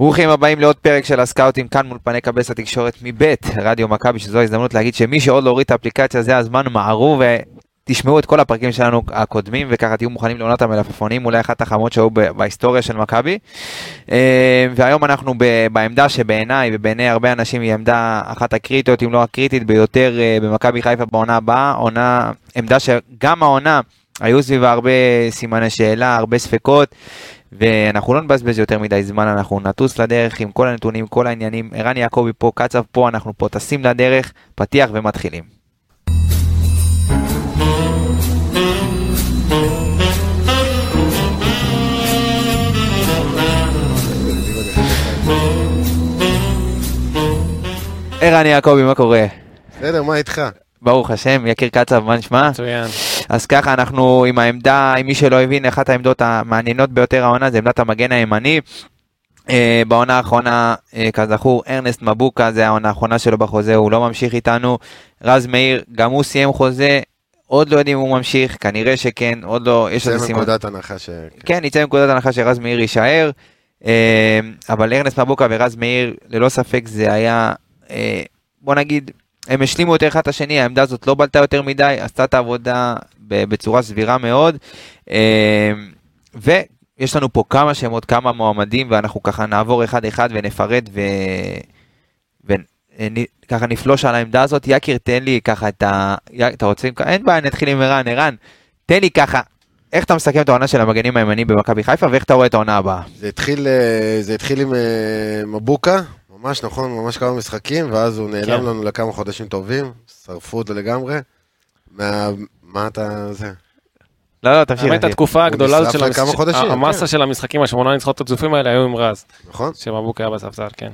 ברוכים הבאים לעוד פרק של הסקאוטים כאן מול פני קבס התקשורת מבית רדיו מכבי שזו ההזדמנות להגיד שמי שעוד לא הוריד את האפליקציה זה הזמן מערו ותשמעו את כל הפרקים שלנו הקודמים וככה תהיו מוכנים לעונת המלפפונים אולי אחת החמות שהיו בהיסטוריה של מכבי. אה, והיום אנחנו בעמדה שבעיניי ובעיני הרבה אנשים היא עמדה אחת הקריטיות אם לא הקריטית ביותר אה, במכבי חיפה בעונה הבאה עונה עמדה שגם העונה היו סביבה הרבה סימני שאלה הרבה ספקות. ואנחנו לא נבזבז יותר מדי זמן, אנחנו נטוס לדרך עם כל הנתונים, כל העניינים. ערן יעקבי פה, קצב פה, אנחנו פה טסים לדרך, פתיח ומתחילים. ערן יעקבי, מה קורה? בסדר, מה איתך? ברוך השם, יקיר קצב, מה נשמע? מצוין. אז ככה אנחנו עם העמדה, עם מי שלא הבין, אחת העמדות המעניינות ביותר העונה זה עמדת המגן הימני. אה, בעונה האחרונה, אה, כזכור, ארנסט מבוקה, זה העונה האחרונה שלו בחוזה, הוא לא ממשיך איתנו. רז מאיר, גם הוא סיים חוזה, עוד לא יודעים אם הוא ממשיך, כנראה שכן, עוד לא, יש איזה סימן. נקודת הנחה ש... כן, נצא מנקודת הנחה שרז מאיר יישאר, אה, אבל ארנסט מבוקה ורז מאיר, ללא ספק זה היה, בוא נגיד, הם השלימו יותר אחד את השני, העמדה הזאת לא בלטה יותר מדי, עשתה את העבודה בצורה סבירה מאוד. אה, ויש לנו פה כמה שמות, כמה מועמדים, ואנחנו ככה נעבור אחד-אחד ונפרט ו... וככה נפלוש על העמדה הזאת. יקיר, תן לי ככה את ה... אתה רוצה? אין בעיה, נתחיל עם ערן. ערן, תן לי ככה, איך אתה מסכם את העונה של המגנים הימנים במכבי חיפה, ואיך אתה רואה את העונה הבאה? זה התחיל, אה, זה התחיל עם אה, מבוקה, ממש נכון, ממש כמה משחקים, ואז הוא נעלם כן. לנו לכמה חודשים טובים, שרפו אותו לגמרי. מה, מה אתה... זה? לא, לא, תמשיך. האמת, התקופה הגדולה הזאת של המשחקים, המסה כן. של המשחקים, השמונה ניצחונות הצופים האלה היו עם רז. נכון. שמבוק היה בספסל, כן.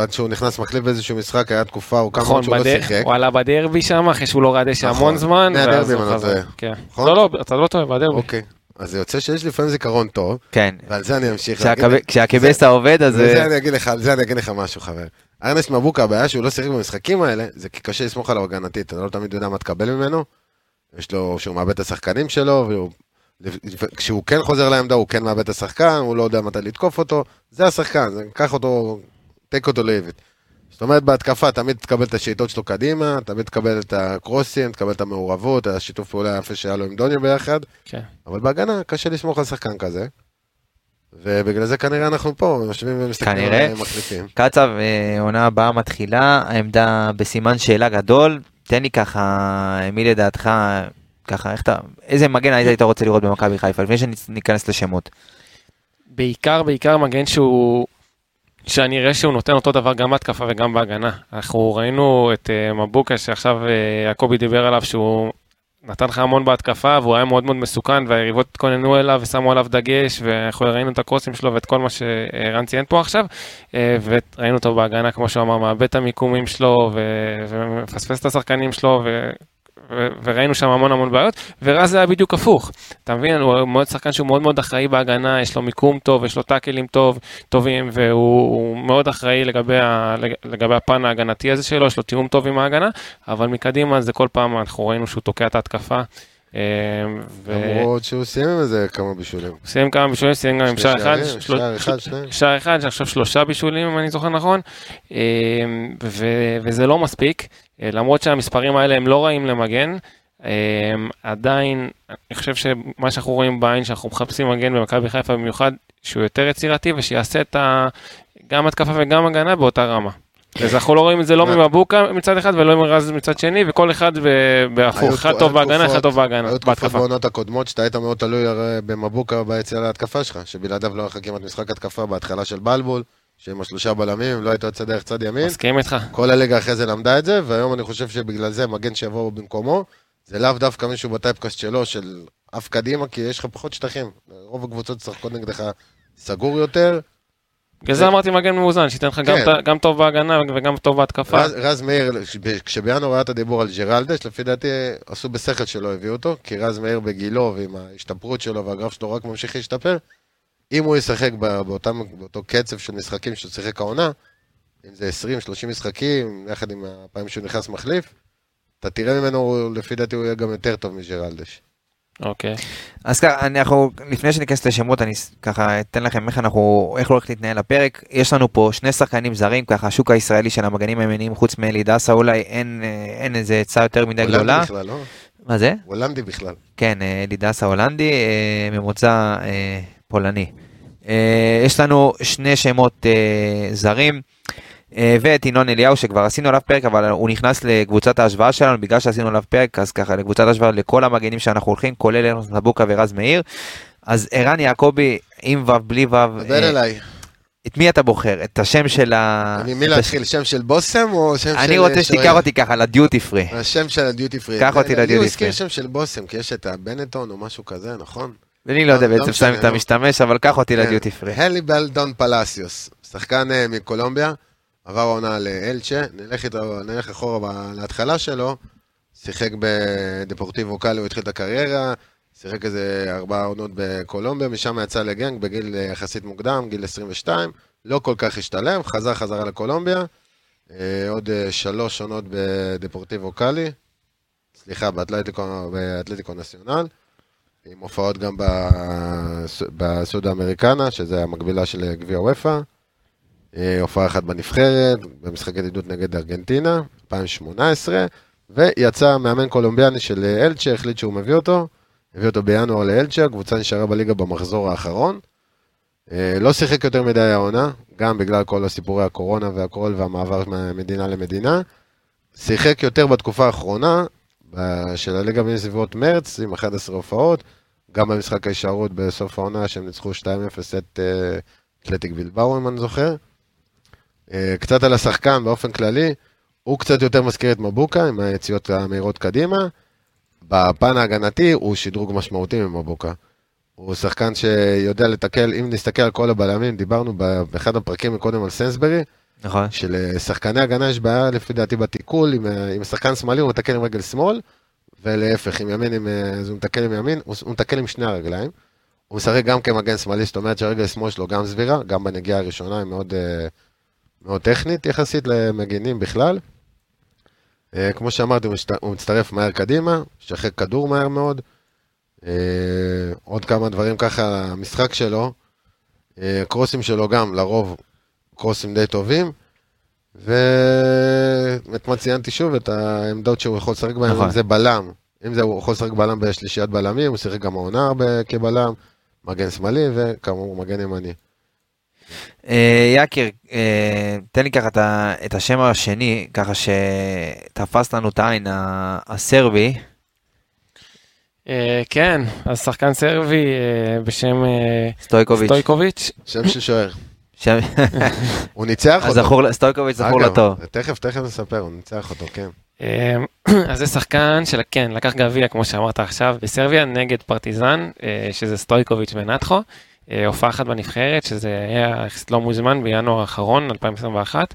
עד שהוא נכנס מחליף באיזשהו משחק, היה תקופה, הוא כמה נכון, שהוא לא שיחק. הוא עלה בדרבי שם, אחרי שהוא לא ראה דשא המון נכון. זמן. מהדרבי, אם אני לא טועה. כן. נכון? לא, לא, אתה לא טועה, בדרבי. אוקיי. אז זה יוצא שיש לפעמים זיכרון טוב, כן. ועל זה אני אמשיך. כשהקבסה עובד, אז... זה אני אגיד לך, על זה אני אגיד לך משהו, חבר. ארנסט מבוקה, הבעיה שהוא לא שיחק במשחקים האלה, זה כי קשה לסמוך עליו הגנתית, אתה לא תמיד יודע מה תקבל ממנו. יש לו, שהוא מאבד את השחקנים שלו, וכשהוא כן חוזר לעמדה, הוא כן מאבד את השחקן, הוא לא יודע מתי לתקוף אותו, זה השחקן, קח אותו, take אותו it. זאת אומרת, בהתקפה תמיד תקבל את השאיטות שלו קדימה, תמיד תקבל את הקרוסים, תקבל את המעורבות, השיתוף פעולה היפה שהיה לו עם דוניו ביחד. כן. אבל בהגנה קשה לסמוך על שחקן כזה. ובגלל זה כנראה אנחנו פה, יושבים ומסתכלים על מחליפים. קצב, אה, עונה הבאה מתחילה, העמדה בסימן שאלה גדול. תן לי ככה, מי לדעתך, ככה, איך אתה, איזה מגן היית רוצה לראות במכבי חיפה, לפני שניכנס לשמות. בעיקר, בעיקר מגן שהוא שאני אראה שהוא נותן אותו דבר גם בהתקפה וגם בהגנה. אנחנו ראינו את uh, מבוקה שעכשיו uh, יעקבי דיבר עליו שהוא נתן לך המון בהתקפה והוא היה מאוד מאוד מסוכן והיריבות התכוננו אליו ושמו עליו דגש ואנחנו ראינו את הקרוסים שלו ואת כל מה שערן ציין פה עכשיו uh, וראינו אותו בהגנה כמו שהוא אמר מאבד את המיקומים שלו ומפספס את השחקנים שלו וראינו שם המון המון בעיות, ורז זה היה בדיוק הפוך. אתה מבין, הוא מאוד שחקן שהוא מאוד מאוד אחראי בהגנה, יש לו מיקום טוב, יש לו טאקלים טוב, טובים, והוא מאוד אחראי לגבי, ה, לגבי הפן ההגנתי הזה שלו, יש לו תיאום טוב עם ההגנה, אבל מקדימה זה כל פעם אנחנו ראינו שהוא תוקע את ההתקפה. אה, למרות שהוא סיים עם איזה כמה בישולים. הוא סיים כמה בישולים, סיים גם עם שער אחד. שער אחד, שניים. שער אחד, שלושה בישולים, אם אני זוכר נכון. אה, וזה לא מספיק. אה, למרות שהמספרים האלה הם לא רעים למגן, אה, עדיין, אני חושב שמה שאנחנו רואים בעין, שאנחנו מחפשים מגן במכבי חיפה במיוחד, שהוא יותר יצירתי ושיעשה את ה... גם התקפה וגם הגנה באותה רמה. אז אנחנו לא רואים את זה לא ממבוקה מצד אחד ולא מרז מצד שני, וכל אחד בהפוך, אחד טוב בהגנה, אחד טוב בהגנה, היו תקופות בעונות הקודמות שאתה היית מאוד תלוי במבוקה ביציאה להתקפה שלך, שבלעדיו לא היה לך כמעט משחק התקפה בהתחלה של בלבול. שעם השלושה בלמים, לא היית יוצא דרך צד ימין. מסכים איתך. כל הליגה אחרי זה למדה את זה, והיום אני חושב שבגלל זה מגן שיבוא במקומו, זה לאו דווקא מישהו בטייפקאסט שלו, של אף קדימה, כי יש לך פחות שטחים. רוב הקבוצות משחקות נגדך סגור יותר. בגלל זה אמרתי מגן מאוזן, שייתן לך כן. גם טוב בהגנה וגם טוב בהתקפה. רז מאיר, כשבינואר היה את הדיבור על ג'רלדש, לפי דעתי עשו בשכל שלא הביאו אותו, כי רז מאיר בגילו ועם ההשתפרות שלו והגרף שלו רק ממשיך להשתפר, אם הוא ישחק באותו קצב של משחקים שהוא שיחק העונה, אם זה 20-30 משחקים, יחד עם הפעמים שהוא נכנס מחליף, אתה תראה ממנו, לפי דעתי הוא יהיה גם יותר טוב מג'רלדש. אוקיי. אז ככה, אנחנו, לפני שניכנס לשמות, אני ככה אתן לכם איך אנחנו, איך הולך להתנהל הפרק. יש לנו פה שני שחקנים זרים, ככה השוק הישראלי של המגנים הימניים, חוץ מאלי דסה אולי, אין, אה, אין איזה עצה יותר מדי גדולה. הולנדי בכלל, לא? מה זה? הולנדי בכלל. כן, אה, אלי דסה הולנדי, אה, ממוצא אה, פולני. אה, יש לנו שני שמות אה, זרים, אה, ואת ינון אליהו שכבר עשינו עליו פרק, אבל הוא נכנס לקבוצת ההשוואה שלנו, בגלל שעשינו עליו פרק, אז ככה לקבוצת ההשוואה לכל המגנים שאנחנו הולכים, כולל ארנס נבוקה ורז מאיר. אז ערן יעקבי, עם ו' בלי ו', דבר אה, אליי. את מי אתה בוחר? את השם של ה... אני מי להתחיל? שם של בושם או שם של... אני רוצה שתיקח שוער? אותי ככה לדיוטי פרי. השם של הדיוטי פרי. קח אותי לי לדיוטי הוא הזכיר פרי. שם של בושם, כי יש את הבנטון או משהו כזה, נכון? אני לא יודע לא בעצם שם אתה נו. משתמש, אבל קח אותי כן. לדיוטי פרי. הליבל דון פלסיוס, שחקן אה, מקולומביה, עבר עונה לאלצ'ה, נלך איתו, נלך אחורה להתחלה שלו, שיחק בדפורטיבו קאלי, הוא התחיל את הקריירה, שיחק איזה ארבעה עונות בקולומביה, משם יצא לגנג בגיל אה, יחסית מוקדם, גיל 22, לא כל כך השתלם, חזר חזרה לקולומביה, אה, עוד אה, שלוש עונות בדפורטיבו קאלי, סליחה, באתלטיקו, באתלטיקו נציונל. עם הופעות גם בס- בסודה אמריקנה, שזה המקבילה של גביע וופא. אה, הופעה אחת בנבחרת, במשחק ידידות נגד ארגנטינה, 2018, ויצא מאמן קולומביאני של אה, אלצ'ה, החליט שהוא מביא אותו, הביא אותו בינואר לאלצ'ה, הקבוצה נשארה בליגה במחזור האחרון. אה, לא שיחק יותר מדי העונה, גם בגלל כל הסיפורי הקורונה והכל והמעבר ממדינה למדינה. שיחק יותר בתקופה האחרונה, של הליגה מסביבות מרץ, עם 11 הופעות, גם במשחק ההישארות בסוף העונה, שהם ניצחו 2-0 את אתלטיק בלבאו, אם אני זוכר. אה, קצת על השחקן באופן כללי, הוא קצת יותר מזכיר את מבוקה, עם היציאות המהירות קדימה. בפן ההגנתי הוא שדרוג משמעותי ממבוקה. הוא שחקן שיודע לתקל, אם נסתכל על כל הבלמים, דיברנו באחד הפרקים מקודם על סנסברי, נכון. שלשחקני הגנה יש בעיה לפי דעתי בתיקול, עם, אה, עם שחקן שמאלי הוא מתקל עם רגל שמאל, ולהפך, עם ימין, עם, אה, אז הוא מתקל עם ימין, הוא, הוא מתקל עם שני הרגליים. הוא משחק גם כמגן שמאלי, זאת אומרת שהרגל שמאל שלו גם סבירה, גם בנגיעה הראשונה היא מאוד, אה, מאוד טכנית יחסית למגינים בכלל. אה, כמו שאמרתי, הוא מצטרף מהר קדימה, שחק כדור מהר מאוד. אה, עוד כמה דברים ככה, המשחק שלו, אה, קרוסים שלו גם, לרוב קרוסים די טובים. ואתמול ציינתי שוב את העמדות שהוא יכול לשחק בהן, נכון. אם זה בלם, אם זה הוא יכול לשחק בלם בשלישיית בלמים, הוא שיחק גם העונה כבלם, מגן שמאלי וכאמור מגן ימני. אה, יקיר, אה, תן לי ככה את השם השני, ככה שתפס לנו את העין, ה- הסרבי. אה, כן, אז שחקן סרבי בשם סטויקוביץ'. שם של שוער. שם- הוא ניצח אז אותו. סטויקוביץ' זכור לטוב. תכף, תכף נספר, הוא ניצח אותו, כן. אז זה שחקן של, כן, לקח גביע, כמו שאמרת עכשיו, בסרביה נגד פרטיזן, שזה סטויקוביץ' ונטחו. אה, הופעה אחת בנבחרת, שזה היה לא מוזמן בינואר האחרון, 2021.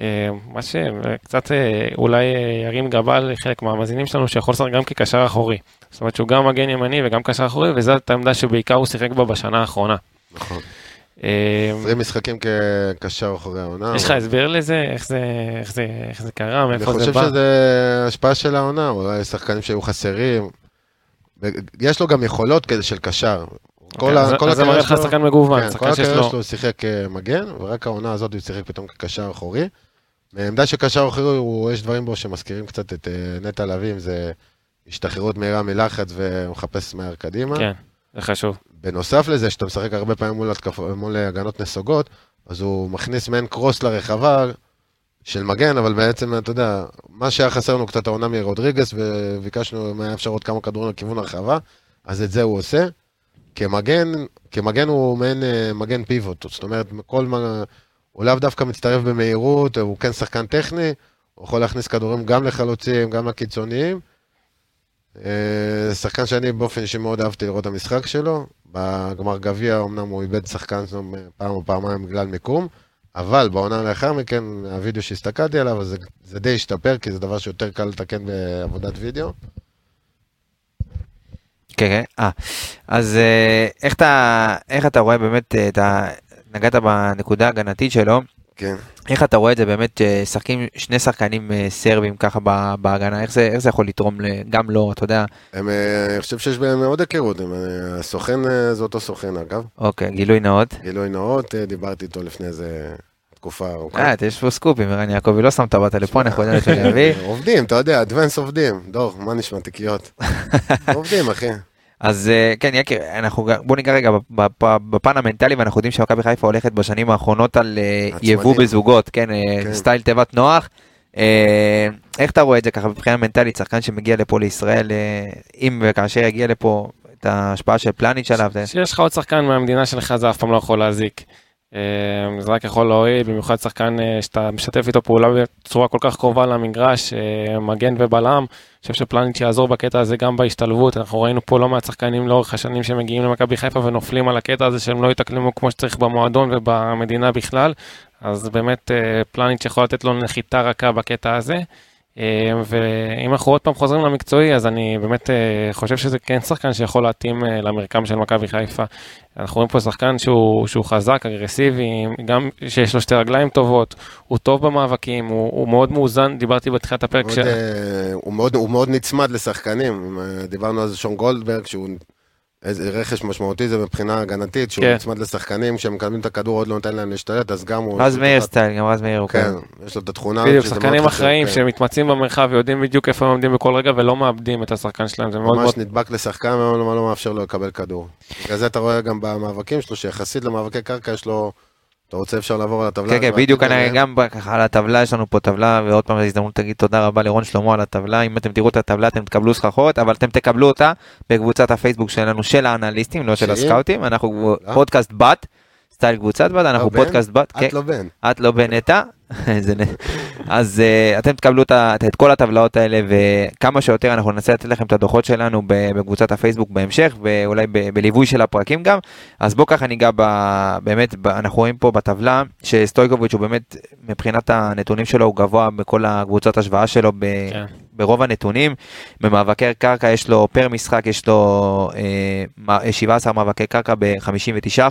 אה, מה שקצת אה, אולי ירים גבה לחלק מהמאזינים שלנו, שיכול לשחק גם כקשר אחורי. זאת אומרת שהוא גם מגן ימני וגם קשר אחורי, וזאת העמדה שבעיקר הוא שיחק בה בשנה האחרונה. נכון. אה, 20 משחקים כקשר אחורי העונה. יש לך הסבר לזה? איך זה, איך זה, איך זה קרה? אני מאיפה זה חושב בא? שזה השפעה של העונה, אולי שחקנים שהיו חסרים. יש לו גם יכולות כזה של קשר. כל אוקיי, אז- ה- כל אז זה מראה הקריירה לך שלו- שחקן מגוון, כן, כל שחקן שיש הקריירה לו... שלו הוא שיחק כמגן, ורק העונה הזאת הוא שיחק פתאום כקשר אחורי. בעמדה של קשר אחורי, יש דברים בו שמזכירים קצת את אה, נטע לביא, אם זה השתחררות מהירה מלחץ והוא מחפש מהר קדימה. כן, זה חשוב. בנוסף לזה, שאתה משחק הרבה פעמים מול, התקפ... מול הגנות נסוגות, אז הוא מכניס מעין קרוס לרחבה של מגן, אבל בעצם, אתה יודע, מה שהיה חסר לנו קצת העונה מרודריגס, וביקשנו, אם היה אפשר עוד כמה כדורים לכיוון הרחבה, אז את זה הוא עושה. כמגן, כמגן הוא מעין אה, מגן פיבוט, זאת אומרת, כל מה... הוא לאו דווקא מצטרף במהירות, הוא כן שחקן טכני, הוא יכול להכניס כדורים גם לחלוצים, גם לקיצוניים. אה, שחקן שאני באופן אישי מאוד אהבתי לראות את המשחק שלו. בגמר גביע אמנם הוא איבד שחקן פעם או פעמיים בגלל מיקום, אבל בעונה לאחר מכן, הווידאו שהסתכלתי עליו, זה, זה די השתפר, כי זה דבר שיותר קל לתקן בעבודת וידאו. כן, כן. אה, אז אה, איך אתה, איך אתה רואה באמת, אה, אתה נגעת בנקודה ההגנתית שלו, כן. איך אתה רואה את זה באמת, ששחקים שני שחקנים אה, סרבים ככה בהגנה, איך זה, איך זה יכול לתרום גם לו, אתה יודע, הם, אה, אני חושב שיש בהם מאוד היכרות, אה, הסוכן אה, זה אותו סוכן אגב, אוקיי, גילוי נאות. גילוי נאות, אה, דיברתי איתו לפני איזה תקופה ארוכה. אה, יש פה סקופים, ערן יעקבי לא שם את בטלפון, אנחנו יודעים שאני אביא. עובדים, אתה יודע, אדוונס עובדים. דור, מה נשמע תיקיות? עובדים, אחי. אז אה, כן, יקיר, אנחנו, בוא ניגע רגע בפ- בפן המנטלי, ואנחנו יודעים שמכבי חיפה הולכת בשנים האחרונות על אה. יבוא בזוגות, כן, אה, כן. סטייל תיבת נוח. איך אתה רואה את זה ככה מבחינה מנטלית, שחקן שמגיע לפה לישראל, אם וכאשר יגיע לפה, את ההשפעה של פלניץ' עליו, כשיש לך עוד שחקן מהמדינה שלך זה אף פעם לא יכול להזיק. אה, זה רק יכול להועיל, במיוחד שחקן אה, שאתה משתף איתו פעולה בצורה כל כך קרובה למגרש, אה, מגן ובלם. אני חושב שפלניץ' יעזור בקטע הזה גם בהשתלבות. אנחנו ראינו פה לא מעט שחקנים לאורך השנים שמגיעים למכבי חיפה ונופלים על הקטע הזה שהם לא יתאקלמו כמו שצריך במועדון ובמדינה בכלל. אז באמת פלניץ' יכול לתת לו נחיתה רכה בקטע הזה. אה, ואם אנחנו עוד פעם חוזרים למקצועי, אז אני באמת אה, חושב שזה כן שחקן שיכול להתאים אה, למרקם של מכבי חיפה. אנחנו רואים פה שחקן שהוא, שהוא חזק, אגרסיבי, גם שיש לו שתי רגליים טובות, הוא טוב במאבקים, הוא, הוא מאוד מאוזן, דיברתי בתחילת הפרק, מאוד, ש... אה, הוא מאוד- הוא מאוד נצמד לשחקנים. דיברנו על זה שון גולדברג, שהוא איזה רכש משמעותי זה מבחינה הגנתית, שהוא כן. נצמד לשחקנים, כשהם מקבלים את הכדור עוד לא נותן להם להשתלט, אז גם הוא... רז מאיר סטייל, גם רז מאיר הוא כן, כזה. יש לו את התכונה. בדיוק, שחקנים אחראים כן. שמתמצאים במרחב ויודעים בדיוק איפה הם עומדים בכל רגע ולא מאבדים את השחקן שלהם, זה מאוד מאוד... ממש נדבק לשחקן, מה לא לא מאפשר לו לקבל כדור. בגלל זה אתה רואה גם במאבקים שלו, שיחסית למאבקי קרקע יש לו... אתה רוצה אפשר לעבור על הטבלה. כן, כן, בדיוק, אני. גם ככה על הטבלה, יש לנו פה טבלה, ועוד פעם זו הזדמנות להגיד תודה רבה לרון שלמה על הטבלה, אם אתם תראו את הטבלה אתם תקבלו סככות, אבל אתם תקבלו אותה בקבוצת הפייסבוק שלנו, של האנליסטים, לא של? הסקאוטים, אנחנו לא? פודקאסט בת, סטייל קבוצת בת, אנחנו לא, בן? פודקאסט בת, כן, את לא בן. את לא בנטע, זה נ- אז uh, אתם תקבלו את כל הטבלאות האלה וכמה שיותר אנחנו ננסה לתת לכם את הדוחות שלנו בקבוצת הפייסבוק בהמשך ואולי ב- בליווי של הפרקים גם. אז בוא ככה ניגע ב- באמת ב- אנחנו רואים פה בטבלה שסטויקוביץ' הוא באמת מבחינת הנתונים שלו הוא גבוה בכל הקבוצות השוואה שלו ב- כן. ברוב הנתונים. במאבקי קרקע יש לו פר משחק יש לו אה, מה- 17 מאבקי קרקע ב-59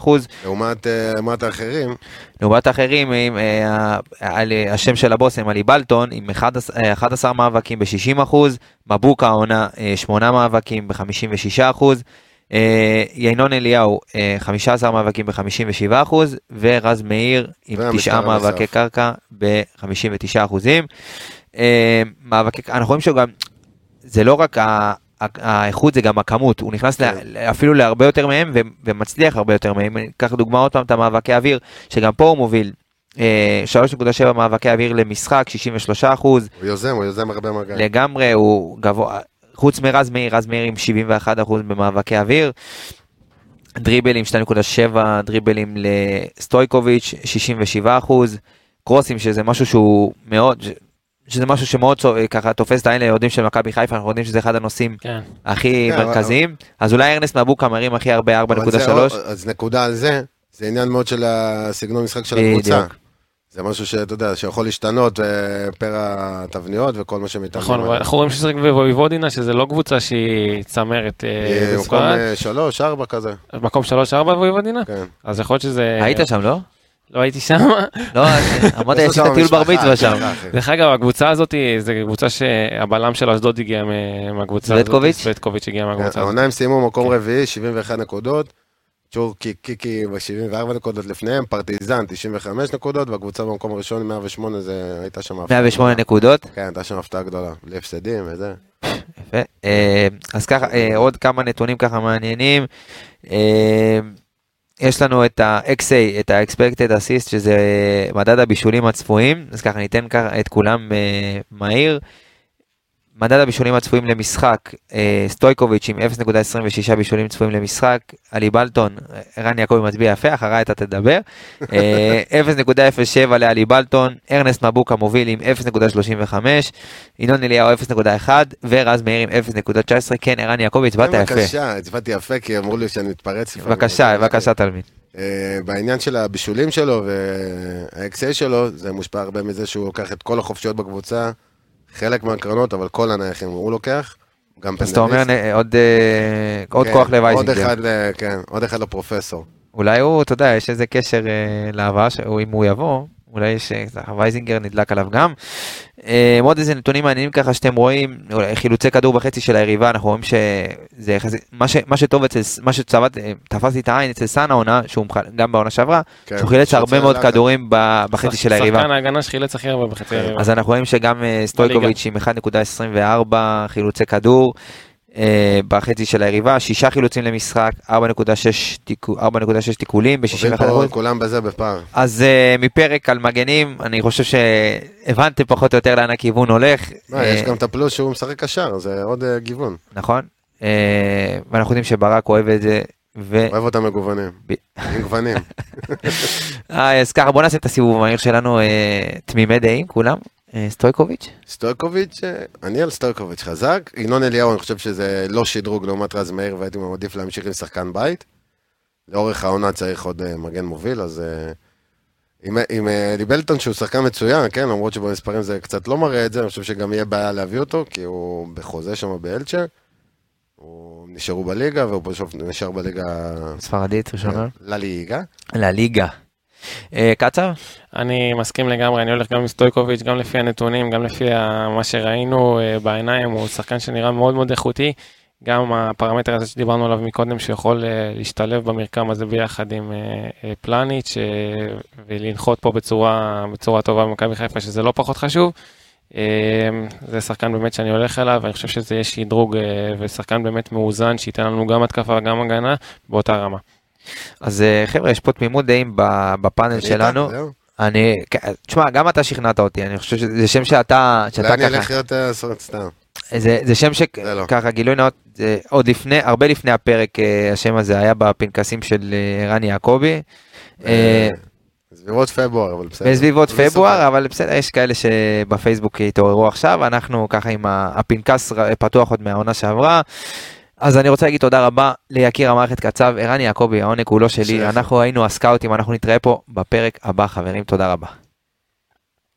לעומת אה, לעומת האחרים, לעומת האחרים, אה, על, אה, השם של הבוס הם עלי בלטון עם 11, אה, 11 מאבקים ב-60 אחוז, מבוקה העונה 8 מאבקים ב-56 אחוז, אה, ינון אליהו אה, 15 מאבקים ב-57 אחוז, ורז מאיר עם והמספר 9 מאבקי. קרקע ב-59 אחוזים. אה, מאבקי, אנחנו רואים שגם, זה לא רק ה... האיכות זה גם הכמות, הוא נכנס כן. ל- אפילו להרבה יותר מהם ומצליח הרבה יותר מהם. אני אקח דוגמא עוד פעם את המאבקי אוויר, שגם פה הוא מוביל. אה, 3.7 מאבקי אוויר למשחק, 63 אחוז, הוא יוזם, הוא יוזם הרבה מגע. לגמרי הוא גבוה, חוץ מרז מאיר, רז מאיר עם 71 אחוז במאבקי אוויר. דריבלים 2.7 דריבלים לסטויקוביץ' 67 אחוז, קרוסים שזה משהו שהוא מאוד, שזה משהו שמאוד צו- ככה תופס את העין ליהודים של מכבי חיפה, אנחנו יודעים שזה אחד הנושאים כן. הכי כן, אבל- מרכזיים, אז אולי ארנסט מבוקה מרים הכי הרבה אבל 4.3, זה- אז נקודה על זה, זה עניין מאוד של הסגנון משחק של הקבוצה. זה משהו שאתה יודע, שיכול להשתנות אה, פר התבניות וכל מה שמתאמנים. נכון, אבל אנחנו רואים ששחק בוויבודינה, שזה לא קבוצה שהיא צמרת אה, מקום בספרד. אה, שלוש, ארבע כזה. מקום 3-4 בוויבודינה? כן. אז יכול להיות שזה... היית שם לא? לא הייתי שם. לא, אמרתי יש לו עשית שם טיול בר מצווה שם. כן. דרך אגב, הקבוצה הזאת, זו קבוצה שהבלם של אשדוד הגיע מה- מהקבוצה הזאת. סווטקוביץ'? סווטקוביץ' הגיע מהקבוצה הזאת. העונה הם סיימו מקום רביעי, 71 נקודות. צ'ורקי קיקי ב-74 נקודות לפניהם, פרטיזן 95 נקודות, והקבוצה במקום הראשון 108, זה הייתה שם הפתעה 108 גדולה. נקודות, כן, הייתה שם הפתעה גדולה, בלי הפסדים וזה. יפה. אה, אז ככה, אה, עוד כמה נתונים ככה מעניינים. אה, יש לנו את ה-XA, את ה-Expected Assist, שזה מדד הבישולים הצפויים, אז ככה ניתן את כולם מהיר. מדד הבישולים הצפויים למשחק, אה, סטויקוביץ' עם 0.26 בישולים צפויים למשחק, עלי בלטון, אה, ערן יעקבי מצביע יפה, אחריי אתה תדבר, אה, 0.07 לעלי בלטון, ארנסט מבוקה מוביל עם 0.35, ינון אליהו 0.1 ורז מאיר עם 0.19, כן ערן יעקבי הצבעת יפה, בבקשה, הצבעתי יפה, כי אמרו לי שאני מתפרץ. בבקשה, בבקשה תלמיד. אה, בעניין של הבישולים שלו וה-XA שלו, זה מושפע הרבה מזה שהוא לוקח את כל החופשיות בקבוצה, חלק מהקרנות, אבל כל הנייחים הוא לוקח. גם אז אתה אומר פנדליסט. אה, עוד אה, עוד כן, כוח לווייזינגר, ל- כן, עוד אחד לפרופסור. אולי הוא, אתה יודע, יש איזה קשר אה, להבאה, אם הוא יבוא, אולי יש, ככה, וייזינגר נדלק עליו גם. אה, עוד איזה נתונים מעניינים ככה שאתם רואים, אולי חילוצי כדור בחצי של היריבה, אנחנו רואים שזה יחסית, מה, ש, מה שטוב אצל, מה שצבט, אה, לי את העין אצל סאן העונה, שהוא גם בעונה שעברה, כן, שהוא חילץ הרבה מאוד. כדורים ב- בחצי של היריבה. שחקן ההגנה שחילץ הכי הרבה בחצי כן. היריבה. אז אנחנו רואים שגם אה, סטויקוביץ' עם 1.24 חילוצי כדור בחצי של היריבה, שישה חילוצים למשחק, 4.6 תיקו- 4.6 תיקולים מוביל ב-61 פה כולם בזה בפער. אז אה, מפרק על מגנים, אני חושב שהבנתם פחות או יותר לאן הכיוון הולך. מה, יש אה, גם את הפלוס שהוא משחק קשר, זה עוד אה, גיוון. נכון. אה, ואנחנו יודעים שברק אוהב את זה. ו... אוהב אותם מגוונים. ב- עם גוונים. אה, אז ככה בוא נעשה את הסיבוב המהיר שלנו, אה, תמימי דעים כולם. אה, סטויקוביץ'? סטויקוביץ', אה, אני על סטויקוביץ' חזק. ינון אליהו, אני חושב שזה לא שדרוג לעומת רז מאיר, והייתי מעדיף להמשיך עם שחקן בית. לאורך העונה צריך עוד אה, מגן מוביל, אז... עם, עם ליבלטון שהוא שחקן מצוין, כן, למרות שבמספרים זה קצת לא מראה את זה, אני חושב שגם יהיה בעיה להביא אותו, כי הוא בחוזה שם באלצ'ה. הוא נשארו בליגה, והוא בסוף נשאר בליגה... ספרדית ראשונה. לליגה. לליגה. אה, קצב? אני מסכים לגמרי, אני הולך גם עם סטויקוביץ', גם לפי הנתונים, גם לפי מה שראינו אה, בעיניים, הוא שחקן שנראה מאוד מאוד איכותי. גם הפרמטר הזה שדיברנו עליו מקודם, שיכול אה, להשתלב במרקם הזה ביחד עם פלניץ' ולנחות פה בצורה, בצורה טובה במכבי חיפה, שזה לא פחות חשוב. זה שחקן באמת שאני הולך אליו, ואני חושב שזה יהיה שדרוג ושחקן באמת מאוזן, שייתן לנו גם התקפה וגם הגנה באותה רמה. אז אה, חבר'ה, יש פה תמימות דעים בפאנל שלנו. אני, תשמע, גם אתה שכנעת אותי, אני חושב שזה שם שאתה, שאתה ככה, אלך להיות אה, סרט סתם. זה, זה שם זה לא. שככה גילוי נאות, עוד לפני, הרבה לפני הפרק, אה, השם הזה היה בפנקסים של רני יעקבי. אה, סביבות פברואר, אבל בסדר. בסביבות פברואר. אבל בסדר, יש כאלה שבפייסבוק התעוררו עכשיו, אנחנו ככה עם הפנקס פתוח עוד מהעונה שעברה. אז אני רוצה להגיד תודה רבה ליקיר המערכת קצב, ערן יעקבי, העונג הוא לא שלי. אנחנו היינו הסקאוטים, אנחנו נתראה פה בפרק הבא, חברים, תודה רבה.